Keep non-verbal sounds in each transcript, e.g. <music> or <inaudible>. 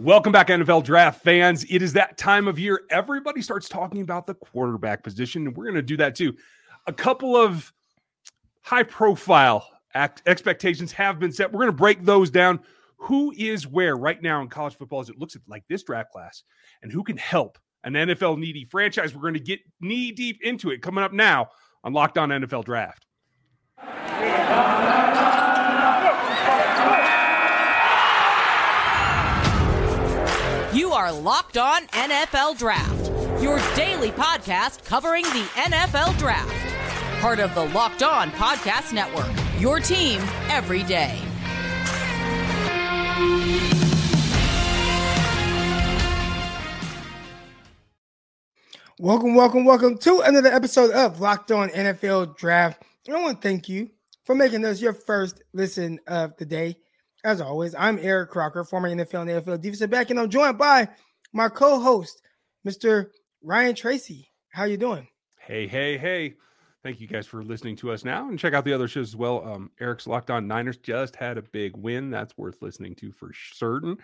Welcome back, NFL draft fans. It is that time of year. Everybody starts talking about the quarterback position, and we're going to do that too. A couple of high profile act- expectations have been set. We're going to break those down. Who is where right now in college football as it looks at like this draft class, and who can help an NFL needy franchise? We're going to get knee deep into it coming up now on Locked On NFL Draft. Are Locked On NFL Draft, your daily podcast covering the NFL Draft. Part of the Locked On Podcast Network, your team every day. Welcome, welcome, welcome to another episode of Locked On NFL Draft. I want to thank you for making us your first listen of the day. As always, I'm Eric Crocker, former NFL and AFL defensive back, and I'm joined by my co-host, Mr. Ryan Tracy. How you doing? Hey, hey, hey. Thank you guys for listening to us now and check out the other shows as well. Um, Eric's Locked On Niners just had a big win. That's worth listening to for certain.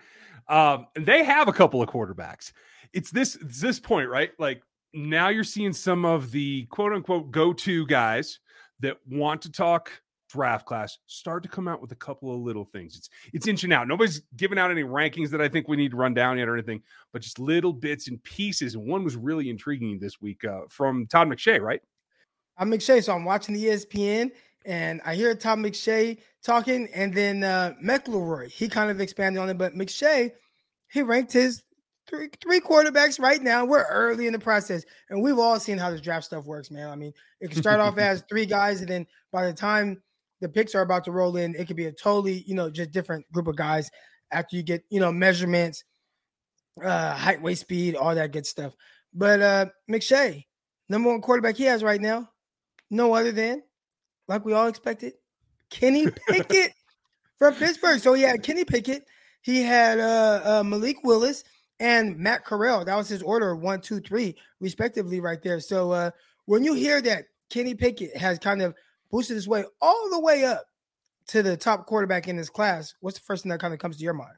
Um, they have a couple of quarterbacks. It's this it's this point, right? Like now you're seeing some of the quote unquote go-to guys that want to talk draft class start to come out with a couple of little things. It's it's inching out. Nobody's giving out any rankings that I think we need to run down yet or anything, but just little bits and pieces. And one was really intriguing this week uh, from Todd McShay, right? I'm McShay, so I'm watching the ESPN and I hear Todd McShay talking, and then uh, McElroy he kind of expanded on it, but McShay he ranked his three three quarterbacks right now. We're early in the process, and we've all seen how this draft stuff works, man. I mean, it can start off <laughs> as three guys, and then by the time the picks are about to roll in, it could be a totally, you know, just different group of guys after you get, you know, measurements, uh, height, weight, speed, all that good stuff. But uh McShay, number one quarterback he has right now, no other than, like we all expected, Kenny <laughs> Pickett from Pittsburgh. So he had Kenny Pickett, he had uh, uh Malik Willis and Matt Corral. That was his order one, two, three, respectively, right there. So uh when you hear that Kenny Pickett has kind of boosted his way all the way up to the top quarterback in his class, what's the first thing that kind of comes to your mind?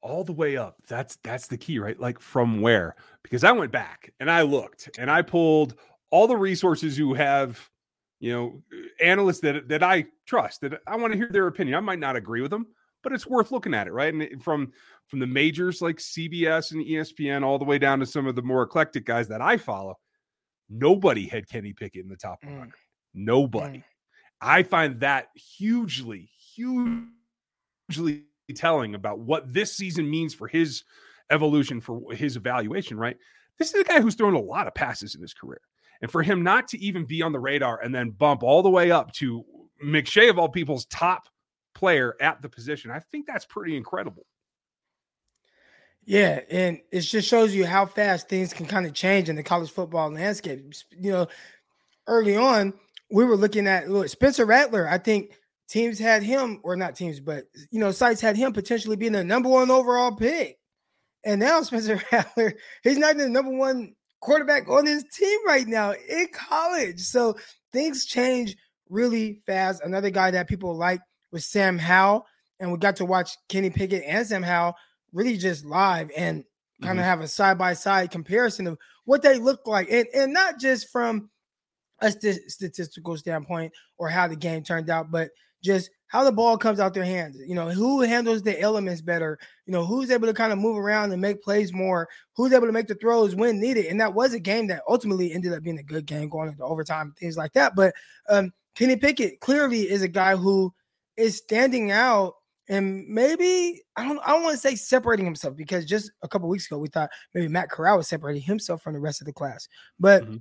All the way up. That's that's the key, right? Like from where? Because I went back and I looked and I pulled all the resources who have, you know, analysts that that I trust that I want to hear their opinion. I might not agree with them, but it's worth looking at it, right? And from from the majors like CBS and ESPN all the way down to some of the more eclectic guys that I follow, nobody had Kenny Pickett in the top 100. Mm. Nobody. Mm. I find that hugely, hugely telling about what this season means for his evolution, for his evaluation, right? This is a guy who's thrown a lot of passes in his career. And for him not to even be on the radar and then bump all the way up to McShay, of all people's top player at the position, I think that's pretty incredible. Yeah, and it just shows you how fast things can kind of change in the college football landscape. You know, early on, we were looking at look, Spencer Rattler. I think teams had him, or not teams, but you know, sites had him potentially being the number one overall pick. And now <laughs> Spencer Rattler, he's not the number one quarterback on his team right now in college. So things change really fast. Another guy that people like was Sam Howell. And we got to watch Kenny Pickett and Sam Howell really just live and kind mm-hmm. of have a side by side comparison of what they look like. And, and not just from a st- statistical standpoint or how the game turned out, but just how the ball comes out their hands. You know, who handles the elements better? You know, who's able to kind of move around and make plays more? Who's able to make the throws when needed? And that was a game that ultimately ended up being a good game going into overtime, things like that. But um, Kenny Pickett clearly is a guy who is standing out and maybe I don't I don't want to say separating himself because just a couple weeks ago we thought maybe Matt Corral was separating himself from the rest of the class. But mm-hmm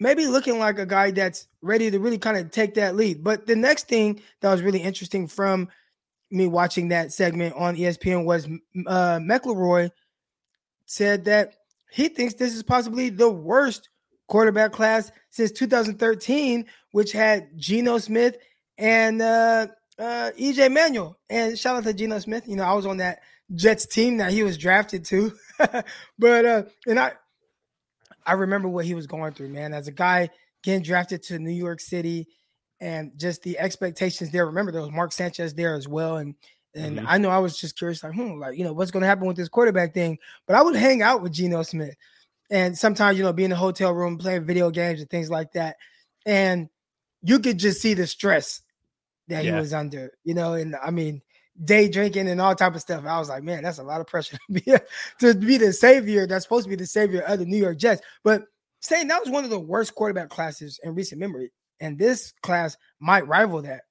maybe looking like a guy that's ready to really kind of take that lead. But the next thing that was really interesting from me watching that segment on ESPN was uh, McElroy said that he thinks this is possibly the worst quarterback class since 2013, which had Geno Smith and uh, uh, EJ Manuel. And shout out to Geno Smith. You know, I was on that Jets team that he was drafted to. <laughs> but uh, and I I remember what he was going through, man. As a guy getting drafted to New York City and just the expectations there. Remember, there was Mark Sanchez there as well. And And mm-hmm. I know I was just curious, like, hmm, like, you know, what's going to happen with this quarterback thing? But I would hang out with Geno Smith. And sometimes, you know, be in the hotel room playing video games and things like that. And you could just see the stress that yeah. he was under, you know. And I mean, day drinking and all type of stuff. I was like, man, that's a lot of pressure to be to be the savior. That's supposed to be the savior of the New York Jets. But saying that was one of the worst quarterback classes in recent memory, and this class might rival that.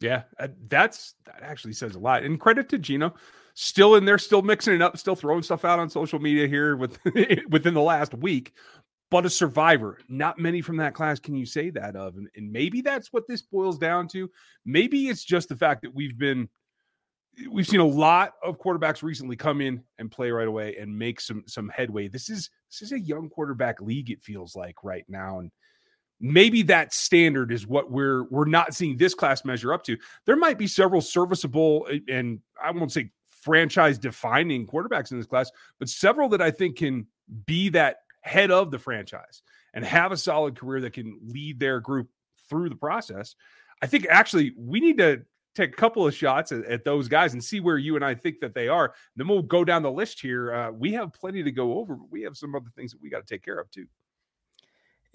Yeah, uh, that's that actually says a lot. And credit to Geno, still in there, still mixing it up, still throwing stuff out on social media here with <laughs> within the last week. But a survivor, not many from that class can you say that of, and, and maybe that's what this boils down to. Maybe it's just the fact that we've been we've seen a lot of quarterbacks recently come in and play right away and make some some headway. This is this is a young quarterback league. It feels like right now, and maybe that standard is what we're we're not seeing this class measure up to. There might be several serviceable uh, and I won't say franchise defining quarterbacks in this class, but several that I think can be that head of the franchise and have a solid career that can lead their group through the process. I think actually we need to take a couple of shots at, at, those guys and see where you and I think that they are. Then we'll go down the list here. Uh, we have plenty to go over, but we have some other things that we got to take care of too.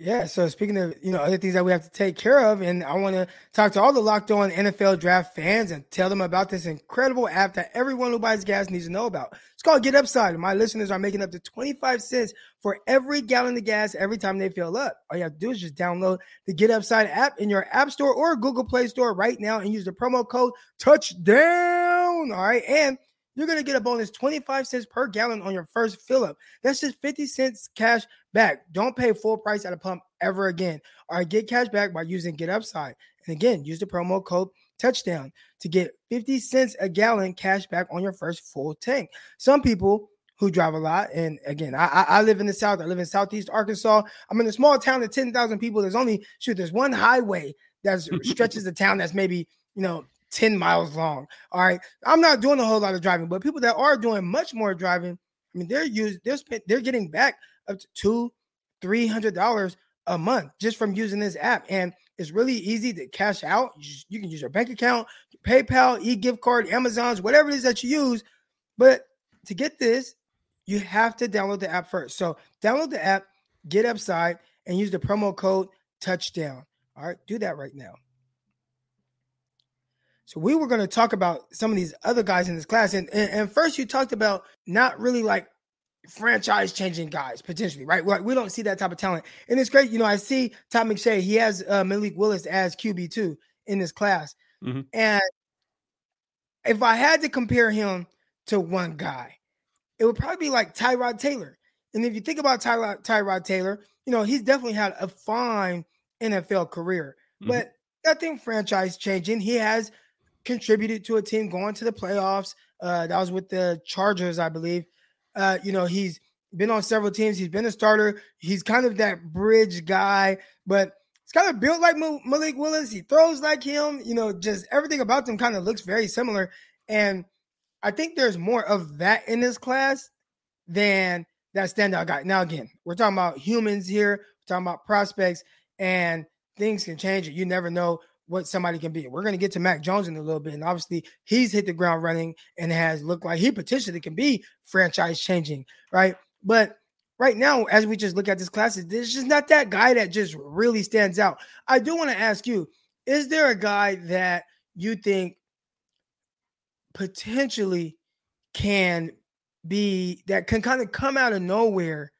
Yeah. So speaking of, you know, other things that we have to take care of, and I want to talk to all the locked on NFL draft fans and tell them about this incredible app that everyone who buys gas needs to know about. It's called Get Upside. My listeners are making up to 25 cents for every gallon of gas every time they fill up. All you have to do is just download the Get Upside app in your App Store or Google Play Store right now and use the promo code touchdown. All right. And you're going to get a bonus 25 cents per gallon on your first fill up. That's just 50 cents cash back. Don't pay full price at a pump ever again. All right, get cash back by using Get Upside. And again, use the promo code touchdown to get 50 cents a gallon cash back on your first full tank. Some people who drive a lot, and again, I, I live in the South, I live in Southeast Arkansas. I'm in a small town of 10,000 people. There's only, shoot, there's one highway that <laughs> stretches the town that's maybe, you know, 10 miles long. All right. I'm not doing a whole lot of driving, but people that are doing much more driving, I mean, they're used, they're spent, they're getting back up to two, three hundred dollars a month just from using this app. And it's really easy to cash out. You, just, you can use your bank account, PayPal, e-gift card, Amazon's, whatever it is that you use. But to get this, you have to download the app first. So download the app, get Upside, and use the promo code touchdown. All right, do that right now. So we were going to talk about some of these other guys in this class, and, and, and first you talked about not really like franchise changing guys potentially, right? Like we don't see that type of talent, and it's great. You know, I see Todd McShay. He has uh, Malik Willis as QB two in this class, mm-hmm. and if I had to compare him to one guy, it would probably be like Tyrod Taylor. And if you think about Tyrod, Tyrod Taylor, you know he's definitely had a fine NFL career, mm-hmm. but nothing franchise changing. He has contributed to a team going to the playoffs. Uh, that was with the Chargers, I believe. Uh, you know, he's been on several teams. He's been a starter. He's kind of that bridge guy, but he's kind of built like Malik Willis. He throws like him. You know, just everything about them kind of looks very similar. And I think there's more of that in this class than that standout guy. Now, again, we're talking about humans here. We're talking about prospects, and things can change. You never know what somebody can be. We're going to get to Mac Jones in a little bit. And obviously, he's hit the ground running and has looked like he potentially can be franchise changing, right? But right now, as we just look at this class, there's just not that guy that just really stands out. I do want to ask you is there a guy that you think potentially can be that can kind of come out of nowhere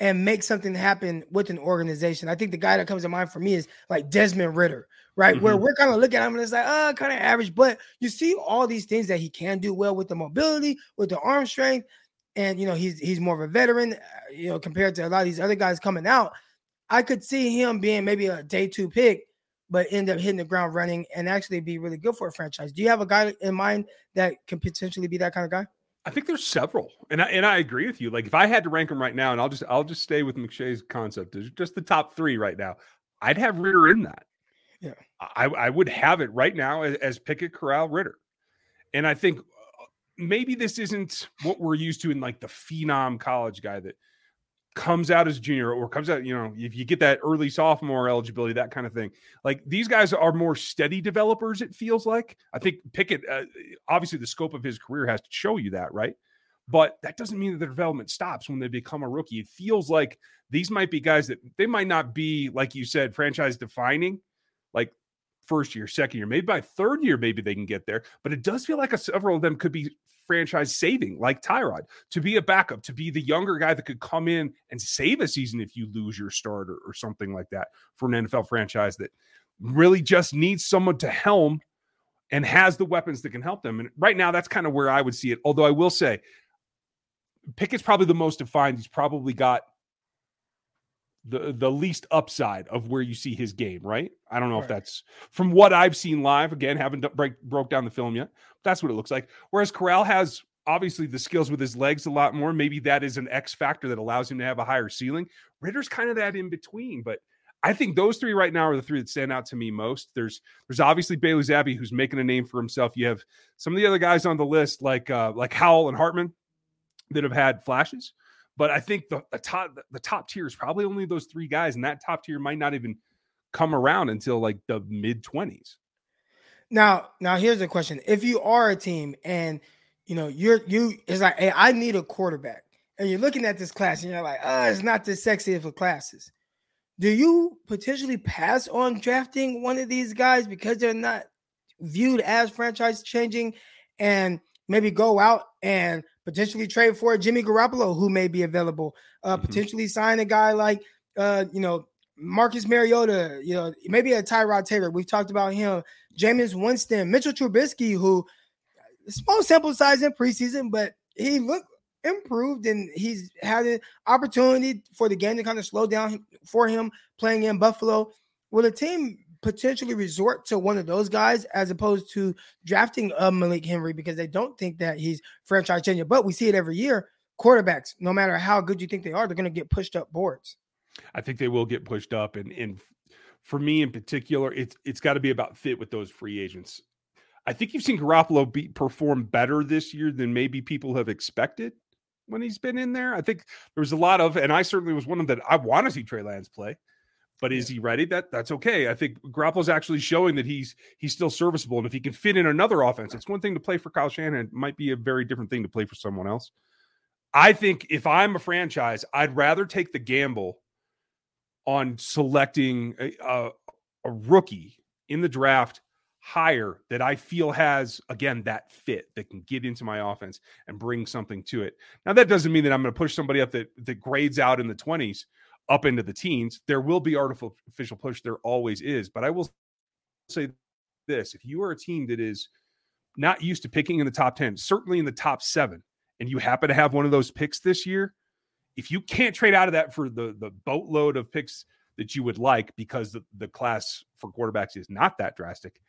and make something happen with an organization. I think the guy that comes to mind for me is like Desmond Ridder, right? Mm-hmm. Where we're kind of looking at him and it's like, oh, kind of average, but you see all these things that he can do well with the mobility, with the arm strength, and you know he's he's more of a veteran, uh, you know, compared to a lot of these other guys coming out. I could see him being maybe a day two pick, but end up hitting the ground running and actually be really good for a franchise. Do you have a guy in mind that can potentially be that kind of guy? I think there's several, and I, and I agree with you. Like if I had to rank them right now, and I'll just I'll just stay with McShay's concept, there's just the top three right now. I'd have Ridder in that. Yeah, I, I would have it right now as, as Pickett, Corral, Ridder, and I think uh, maybe this isn't what we're used to in like the phenom college guy that comes out as junior or comes out, you know, if you get that early sophomore eligibility, that kind of thing. Like these guys are more steady developers, it feels like. I think Pickett, uh, obviously, the scope of his career has to show you that, right? But that doesn't mean that the development stops when they become a rookie. It feels like these might be guys that they might not be, like you said, franchise defining, like first year, second year, maybe by third year, maybe they can get there. But it does feel like a, several of them could be franchise saving, like Tyrod, to be a backup, to be the younger guy that could come in and save a season if you lose your starter or something like that for an NFL franchise that really just needs someone to helm and has the weapons that can help them. And right now, that's kind of where I would see it. Although I will say, Pickett's probably the most defined. He's probably got the the least upside of where you see his game, right? I don't know right. if that's from what I've seen live. Again, haven't break, broke down the film yet. That's what it looks like. Whereas Corral has obviously the skills with his legs a lot more. Maybe that is an X factor that allows him to have a higher ceiling. Ridder's kind of that in between, but I think those three right now are the three that stand out to me most. There's there's obviously Bailey Zappe who's making a name for himself. You have some of the other guys on the list like uh, like Howell and Hartman that have had flashes. But I think the, the top the top tier is probably only those three guys, and that top tier might not even come around until like the mid twenties. Now, now here's the question: If you are a team and you know you're you, it's like, hey, I need a quarterback, and you're looking at this class and you're like, oh, it's not this sexy of a classes. Do you potentially pass on drafting one of these guys because they're not viewed as franchise changing, and maybe go out and potentially trade for Jimmy Garoppolo, who may be available. Uh, mm-hmm. Potentially sign a guy like, uh, you know, Marcus Mariota. You know, maybe a Tyrod Taylor. We've talked about him. Jameis Winston, Mitchell Trubisky, who small sample size in preseason, but he looked improved and he's had an opportunity for the game to kind of slow down for him playing in Buffalo. Will a team potentially resort to one of those guys as opposed to drafting a Malik Henry because they don't think that he's franchise changing. But we see it every year. Quarterbacks, no matter how good you think they are, they're going to get pushed up boards. I think they will get pushed up, and and for me in particular, it's it's got to be about fit with those free agents. I think you've seen Garoppolo be, perform better this year than maybe people have expected when he's been in there. I think there was a lot of, and I certainly was one of them that I want to see Trey Lance play. But is he ready? That that's okay. I think Garoppolo's actually showing that he's he's still serviceable, and if he can fit in another offense, it's one thing to play for Kyle Shanahan. It might be a very different thing to play for someone else. I think if I'm a franchise, I'd rather take the gamble on selecting a, a, a rookie in the draft higher that I feel has again that fit that can get into my offense and bring something to it. Now that doesn't mean that I'm going to push somebody up that that grades out in the 20s up into the teens. There will be artificial push. There always is. But I will say this if you are a team that is not used to picking in the top 10, certainly in the top seven, and you happen to have one of those picks this year, if you can't trade out of that for the, the boatload of picks that you would like because the, the class for quarterbacks is not that drastic,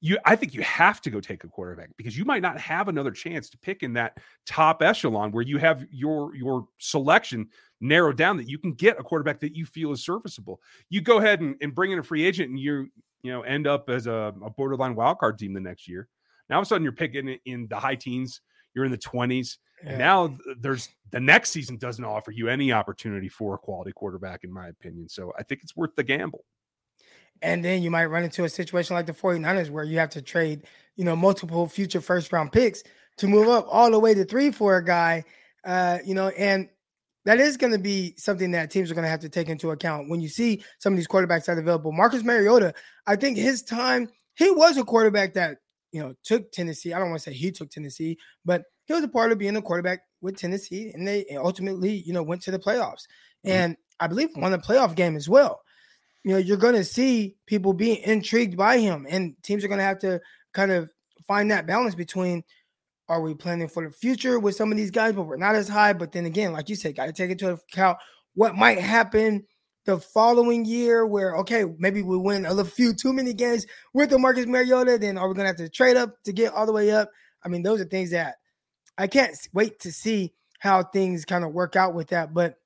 you I think you have to go take a quarterback because you might not have another chance to pick in that top echelon where you have your your selection narrowed down that you can get a quarterback that you feel is serviceable. You go ahead and, and bring in a free agent and you you know end up as a, a borderline wild card team the next year. Now all of a sudden you're picking in the high teens, you're in the 20s, yeah. and now there's the next season doesn't offer you any opportunity for a quality quarterback, in my opinion. So I think it's worth the gamble. And then you might run into a situation like the 49ers where you have to trade, you know, multiple future first round picks to move up all the way to three for a guy. Uh, you know, and that is going to be something that teams are going to have to take into account when you see some of these quarterbacks that are available. Marcus Mariota, I think his time, he was a quarterback that, you know, took Tennessee. I don't want to say he took Tennessee, but he was a part of being a quarterback with Tennessee, and they ultimately, you know, went to the playoffs. Mm-hmm. And I believe won a playoff game as well you know, you're going to see people being intrigued by him, and teams are going to have to kind of find that balance between are we planning for the future with some of these guys, but we're not as high. But then again, like you said, got to take into account what might happen the following year, where okay, maybe we win a few too many games with the Marcus Mariota. Then are we gonna have to trade up to get all the way up? I mean, those are things that I can't wait to see how things kind of work out with that. But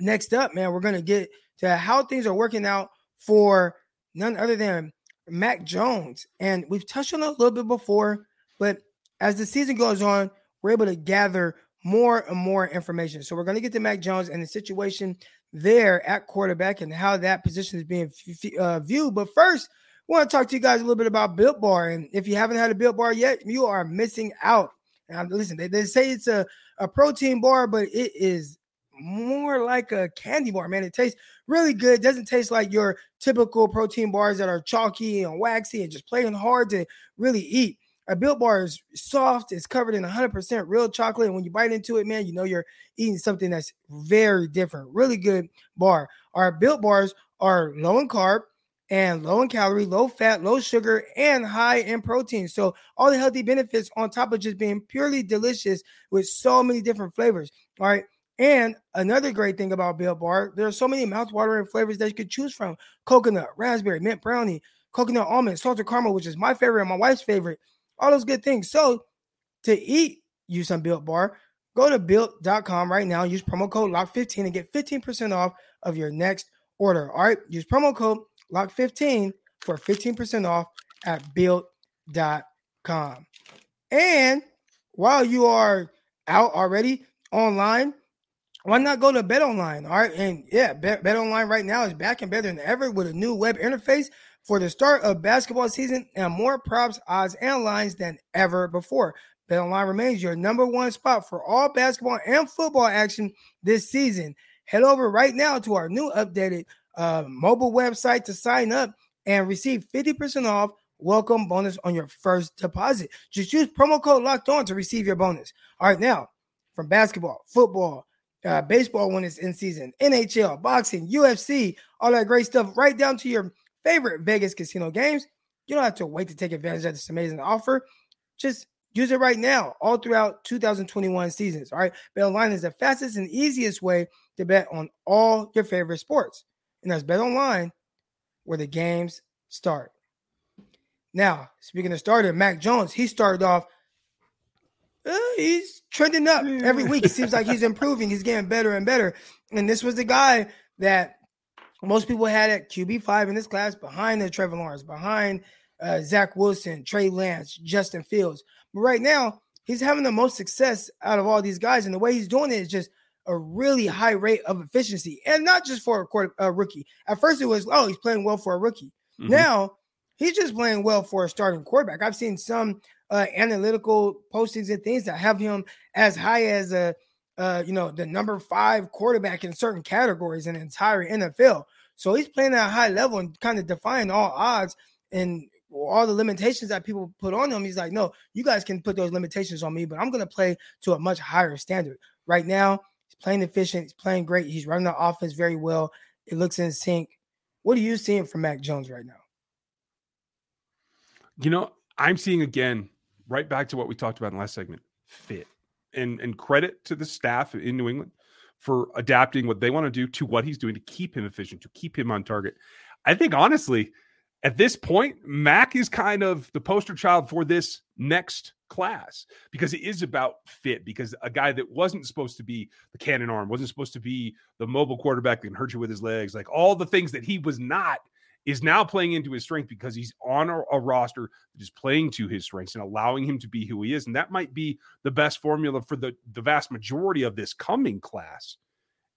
next up, man, we're gonna get to how things are working out for none other than Mac Jones. And we've touched on it a little bit before, but as the season goes on, we're able to gather more and more information. So we're going to get to Mac Jones and the situation there at quarterback and how that position is being uh, viewed. But first, I want to talk to you guys a little bit about Built Bar. And if you haven't had a Built Bar yet, you are missing out. Now, listen, they, they say it's a, a protein bar, but it is more like a candy bar, man. It tastes really good. It doesn't taste like your typical protein bars that are chalky and waxy and just plain hard to really eat. A Built Bar is soft. It's covered in 100% real chocolate. And when you bite into it, man, you know you're eating something that's very different. Really good bar. Our Built Bars are low in carb and low in calorie, low fat, low sugar, and high in protein. So all the healthy benefits on top of just being purely delicious with so many different flavors. All right. And another great thing about Built Bar, there are so many mouthwatering flavors that you could choose from: coconut, raspberry, mint brownie, coconut almond, salted caramel, which is my favorite and my wife's favorite all those good things. So to eat, use some Built Bar. Go to built.com right now. Use promo code LOCKED15 and get 15% off of your next order. All right. Use promo code LOCKED15 for 15% off at built.com. And while you are out already online, why not go to Bet Online? All right. And yeah, Bet, Bet Online right now is back and better than ever with a new web interface for the start of basketball season and more props, odds, and lines than ever before. BetOnline remains your number one spot for all basketball and football action this season. Head over right now to our new updated uh, mobile website to sign up and receive 50% off welcome bonus on your first deposit. Just use promo code locked on to receive your bonus. All right, now from basketball, football, uh, baseball when it's in season, NHL, boxing, UFC, all that great stuff, right down to your favorite Vegas casino games. You don't have to wait to take advantage of this amazing offer. Just use it right now, all throughout 2021 seasons. All right. Bet online is the fastest and easiest way to bet on all your favorite sports. And that's Bet Online, where the games start. Now, speaking of starter, Mac Jones, he started off. Uh, he's trending up every week. It seems like he's <laughs> improving. He's getting better and better. And this was the guy that most people had at QB5 in this class behind the Trevor Lawrence, behind uh, Zach Wilson, Trey Lance, Justin Fields. But right now, he's having the most success out of all these guys. And the way he's doing it is just a really high rate of efficiency. And not just for a, quarter, a rookie. At first, it was, oh, he's playing well for a rookie. Mm-hmm. Now, he's just playing well for a starting quarterback. I've seen some uh, analytical postings and things that have him as high as a uh, you know, the number five quarterback in certain categories in the entire NFL. So he's playing at a high level and kind of defying all odds and all the limitations that people put on him. He's like, no, you guys can put those limitations on me, but I'm going to play to a much higher standard. Right now, he's playing efficient. He's playing great. He's running the offense very well. It looks in sync. What are you seeing from Mac Jones right now? You know, I'm seeing again, right back to what we talked about in the last segment fit and and credit to the staff in New England for adapting what they want to do to what he's doing to keep him efficient, to keep him on target. I think honestly, at this point, Mac is kind of the poster child for this next class because it is about fit. Because a guy that wasn't supposed to be the cannon arm, wasn't supposed to be the mobile quarterback that can hurt you with his legs, like all the things that he was not is now playing into his strength because he's on a, roster that is playing to his strengths and allowing him to be who he is. And that might be the best formula for the, the vast majority of this coming class.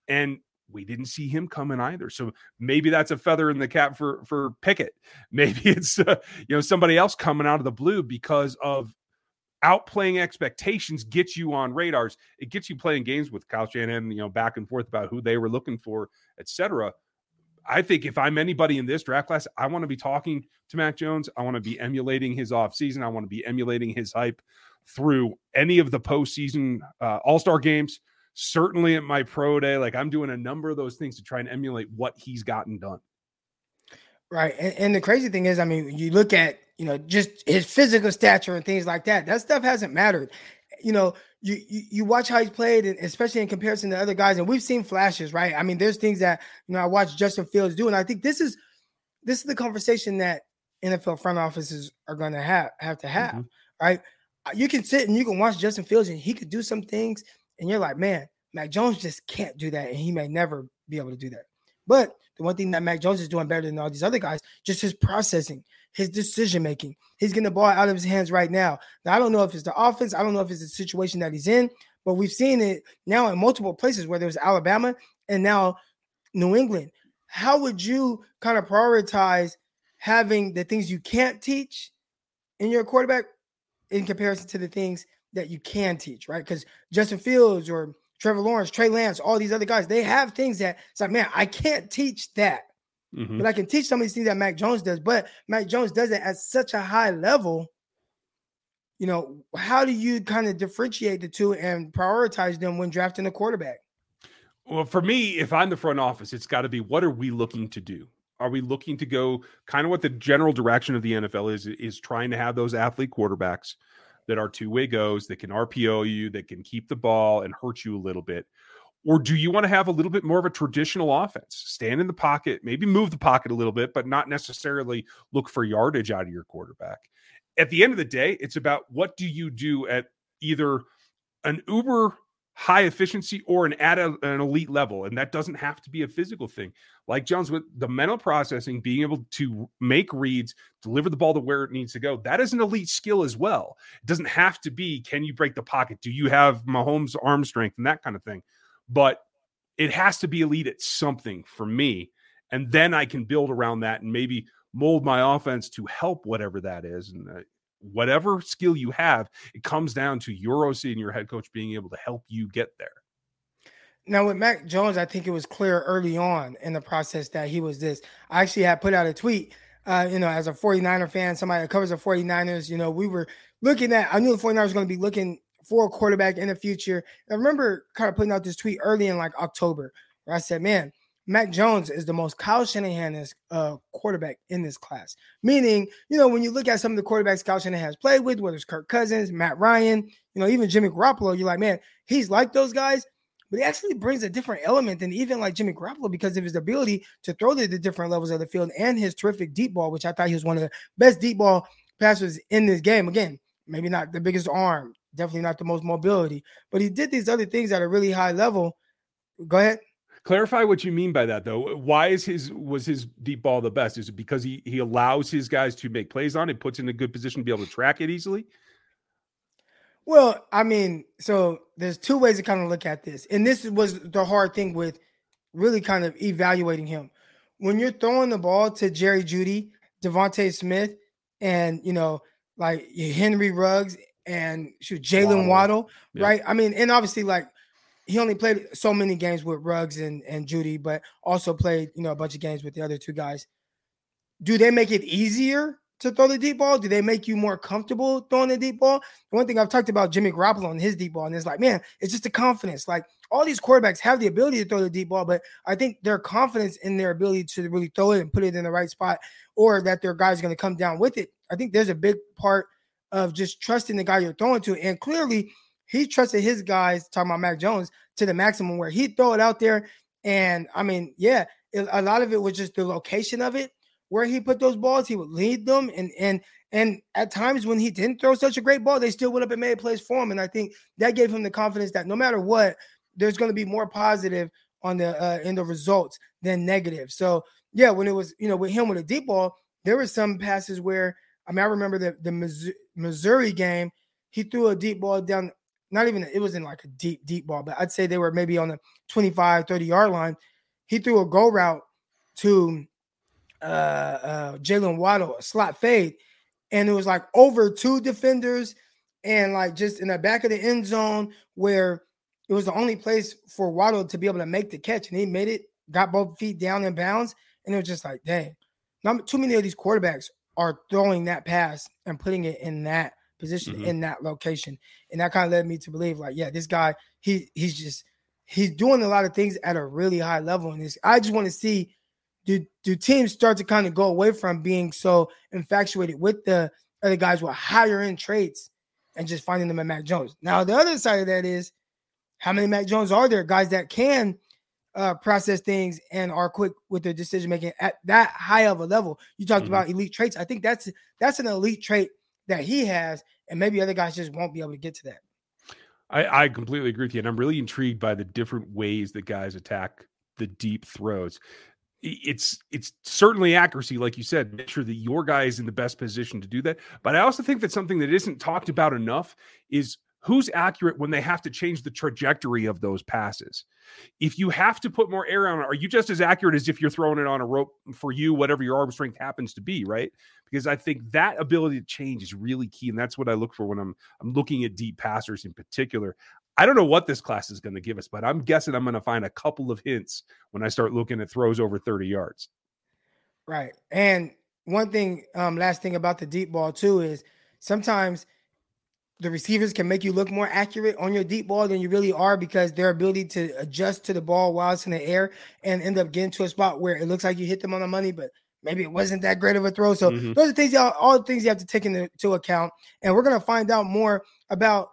And we didn't see him coming either. So maybe that's a feather in the cap for for Pickett. <laughs> Maybe it's uh, you know somebody else coming out of the blue because of outplaying expectations gets you on radars. It gets you playing games with Kyle Shanahan, you know, back and forth about who they were looking for, etc. I think if I'm anybody in this draft class, I want to be talking to Mac Jones. I want to be emulating his offseason. I want to be emulating his hype through any of the postseason uh, All Star games. Certainly at my pro day, like I'm doing a number of those things to try and emulate what he's gotten done. Right. And, and the crazy thing is, I mean, you look at, you know, just his physical stature and things like that, that stuff hasn't mattered. You know, you, you, you watch how he's played, and especially in comparison to other guys, and we've seen flashes, right? I mean, there's things that you know I watch Justin Fields do, and I think this is this is the conversation that NFL front offices are going to have have to have, mm-hmm. right? Uh, you can sit and you can watch Justin Fields, and he could do some things, and you're like, man, Mac Jones just can't do that, and he may never be able to do that. But the one thing that Mac Jones is doing better than all these other guys, just his processing, his decision making. He's getting the ball out of his hands right now. Now, I don't know if it's the offense, I don't know if it's the situation that he's in, but we've seen it now in multiple places, whether it's Alabama and now New England. How would you kind of prioritize having the things you can't teach in your quarterback in comparison to the things that you can teach, right? Because Justin Fields or Trevor Lawrence, Trey Lance, all these other guys, they have things that it's like, man, I can't teach that. Mm-hmm. But I can teach some of these things that Mac Jones does. But Mac Jones does it at such a high level. You know, how do you kind of differentiate the two and prioritize them when drafting a quarterback? Well, for me, if I'm the front office, it's got to be what are we looking to do? Are we looking to go kind of what the general direction of the NFL is is trying to have those athlete quarterbacks that are two-way goes that can RPO you, that can keep the ball and hurt you a little bit? Or do you want to have a little bit more of a traditional offense? Stand in the pocket, maybe move the pocket a little bit, but not necessarily look for yardage out of your quarterback. At the end of the day, it's about what do you do at either an uber high efficiency or an at a, an elite level and that doesn't have to be a physical thing like jones with the mental processing being able to make reads deliver the ball to where it needs to go that is an elite skill as well it doesn't have to be can you break the pocket do you have mahomes arm strength and that kind of thing but it has to be elite at something for me. And then I can build around that and maybe mold my offense to help whatever that is. And uh, whatever skill you have, it comes down to your OC and your head coach being able to help you get there. Now, with Mac Jones, I think it was clear early on in the process that he was this. I actually had put out a tweet, uh, you know, as a 49er fan, somebody that covers the 49ers, you know, we were looking at, I knew the 49ers were going to be looking for a quarterback in the future. I remember kind of putting out this tweet early in like October where I said, man, Mac Jones is the most Kyle Shanahan uh, quarterback in this class. Meaning, you know, when you look at some of the quarterbacks Kyle Shanahan has played with, whether it's Kirk Cousins, Matt Ryan, you know, even Jimmy Garoppolo, you're like, man, he's like those guys, but he actually brings a different element than even like Jimmy Garoppolo because of his ability to throw to the different levels of the field and his terrific deep ball, which I thought he was one of the best deep ball passers in this game. Again, maybe not the biggest arm, definitely not the most mobility, but he did these other things at a really high level. Go ahead. Clarify what you mean by that, though. Why is his was his deep ball the best? Is it because he he allows his guys to make plays on it, puts in a good position to be able to track it easily? Well, I mean, so there's two ways to kind of look at this, and this was the hard thing with really kind of evaluating him. When you're throwing the ball to Jerry Jeudy, DeVonta Smith, and you know, like Henry Ruggs and shoot Jaylen Waddle, yeah. right? I mean, and obviously like he only played so many games with Ruggs and, and Jeudy, but also played, you know, a bunch of games with the other two guys. Do they make it easier to throw the deep ball? Do they make you more comfortable throwing the deep ball? The one thing I've talked about Jimmy Garoppolo and his deep ball, and it's like, man, it's just the confidence. Like all these quarterbacks have the ability to throw the deep ball, but I think their confidence in their ability to really throw it and put it in the right spot, or that their guy's going to come down with it. I think there's a big part – of just trusting the guy you're throwing to. And clearly, he trusted his guys, talking about Mac Jones, to the maximum where he'd throw it out there. And I mean, yeah, it, a lot of it was just the location of it, where he put those balls, he would lead them. And and and at times when he didn't throw such a great ball, they still would have made plays for him. And I think that gave him the confidence that no matter what, there's going to be more positive on the uh, in the results than negative. So yeah, when it was you know with him with a deep ball, there were some passes where I mean I remember the the Missouri game, he threw a deep ball down, not even, it wasn't like a deep, deep ball, but I'd say they were maybe on the 25, 30 yard line. He threw a go route to uh, uh, Jaylen Waddle, a slot fade, and it was like over two defenders and like just in the back of the end zone where it was the only place for Waddle to be able to make the catch, and he made it, got both feet down in bounds, and it was just like, dang, not too many of these quarterbacks are throwing that pass and putting it in that position mm-hmm. in that location. And that kind of led me to believe, like, yeah, this guy, he he's just he's doing a lot of things at a really high level. And this I just want to see do do teams start to kind of go away from being so infatuated with the other guys with higher end traits and just finding them in Mac Jones. Now the other side of that is how many Mac Jones are there? Guys that can uh, process things and are quick with their decision making at that high of a level. You talked mm-hmm. about elite traits. I think that's that's an elite trait that he has, and maybe other guys just won't be able to get to that. I, I completely agree with you, and I'm really intrigued by the different ways that guys attack the deep throws. It's it's certainly accuracy, like you said. Make sure that your guy is in the best position to do that. But I also think that something that isn't talked about enough is who's accurate when they have to change the trajectory of those passes. If you have to put more air on it, are you just as accurate as if you're throwing it on a rope for you, whatever your arm strength happens to be, right? Because I think that ability to change is really key. And that's what I look for when I'm I'm looking at deep passers in particular. I don't know what this class is going to give us, but I'm guessing I'm going to find a couple of hints when I start looking at throws over 30 yards. Right. And one thing, um, last thing about the deep ball too is sometimes the receivers can make you look more accurate on your deep ball than you really are because their ability to adjust to the ball while it's in the air and end up getting to a spot where it looks like you hit them on the money, but maybe it wasn't that great of a throw. So mm-hmm. those are things, y'all, all the things you have to take into account. And we're gonna find out more about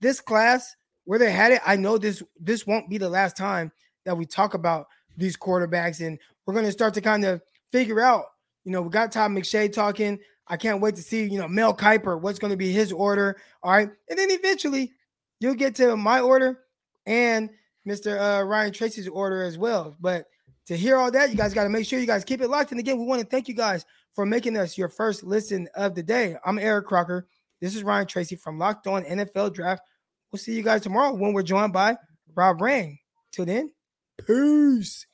this class where they had it. I know this this won't be the last time that we talk about these quarterbacks, and we're gonna start to kind of figure out. You know, we got Todd McShay talking. I can't wait to see, you know, Mel Kiper, what's going to be his order. All right. And then eventually you'll get to my order and Mr. Uh, Ryan Tracy's order as well. But to hear all that, you guys got to make sure you guys keep it locked. And again, we want to thank you guys for making us your first listen of the day. I'm Eric Crocker. This is Ryan Tracy from Locked On NFL Draft. We'll see you guys tomorrow when we're joined by Rob Rang. Till then, peace.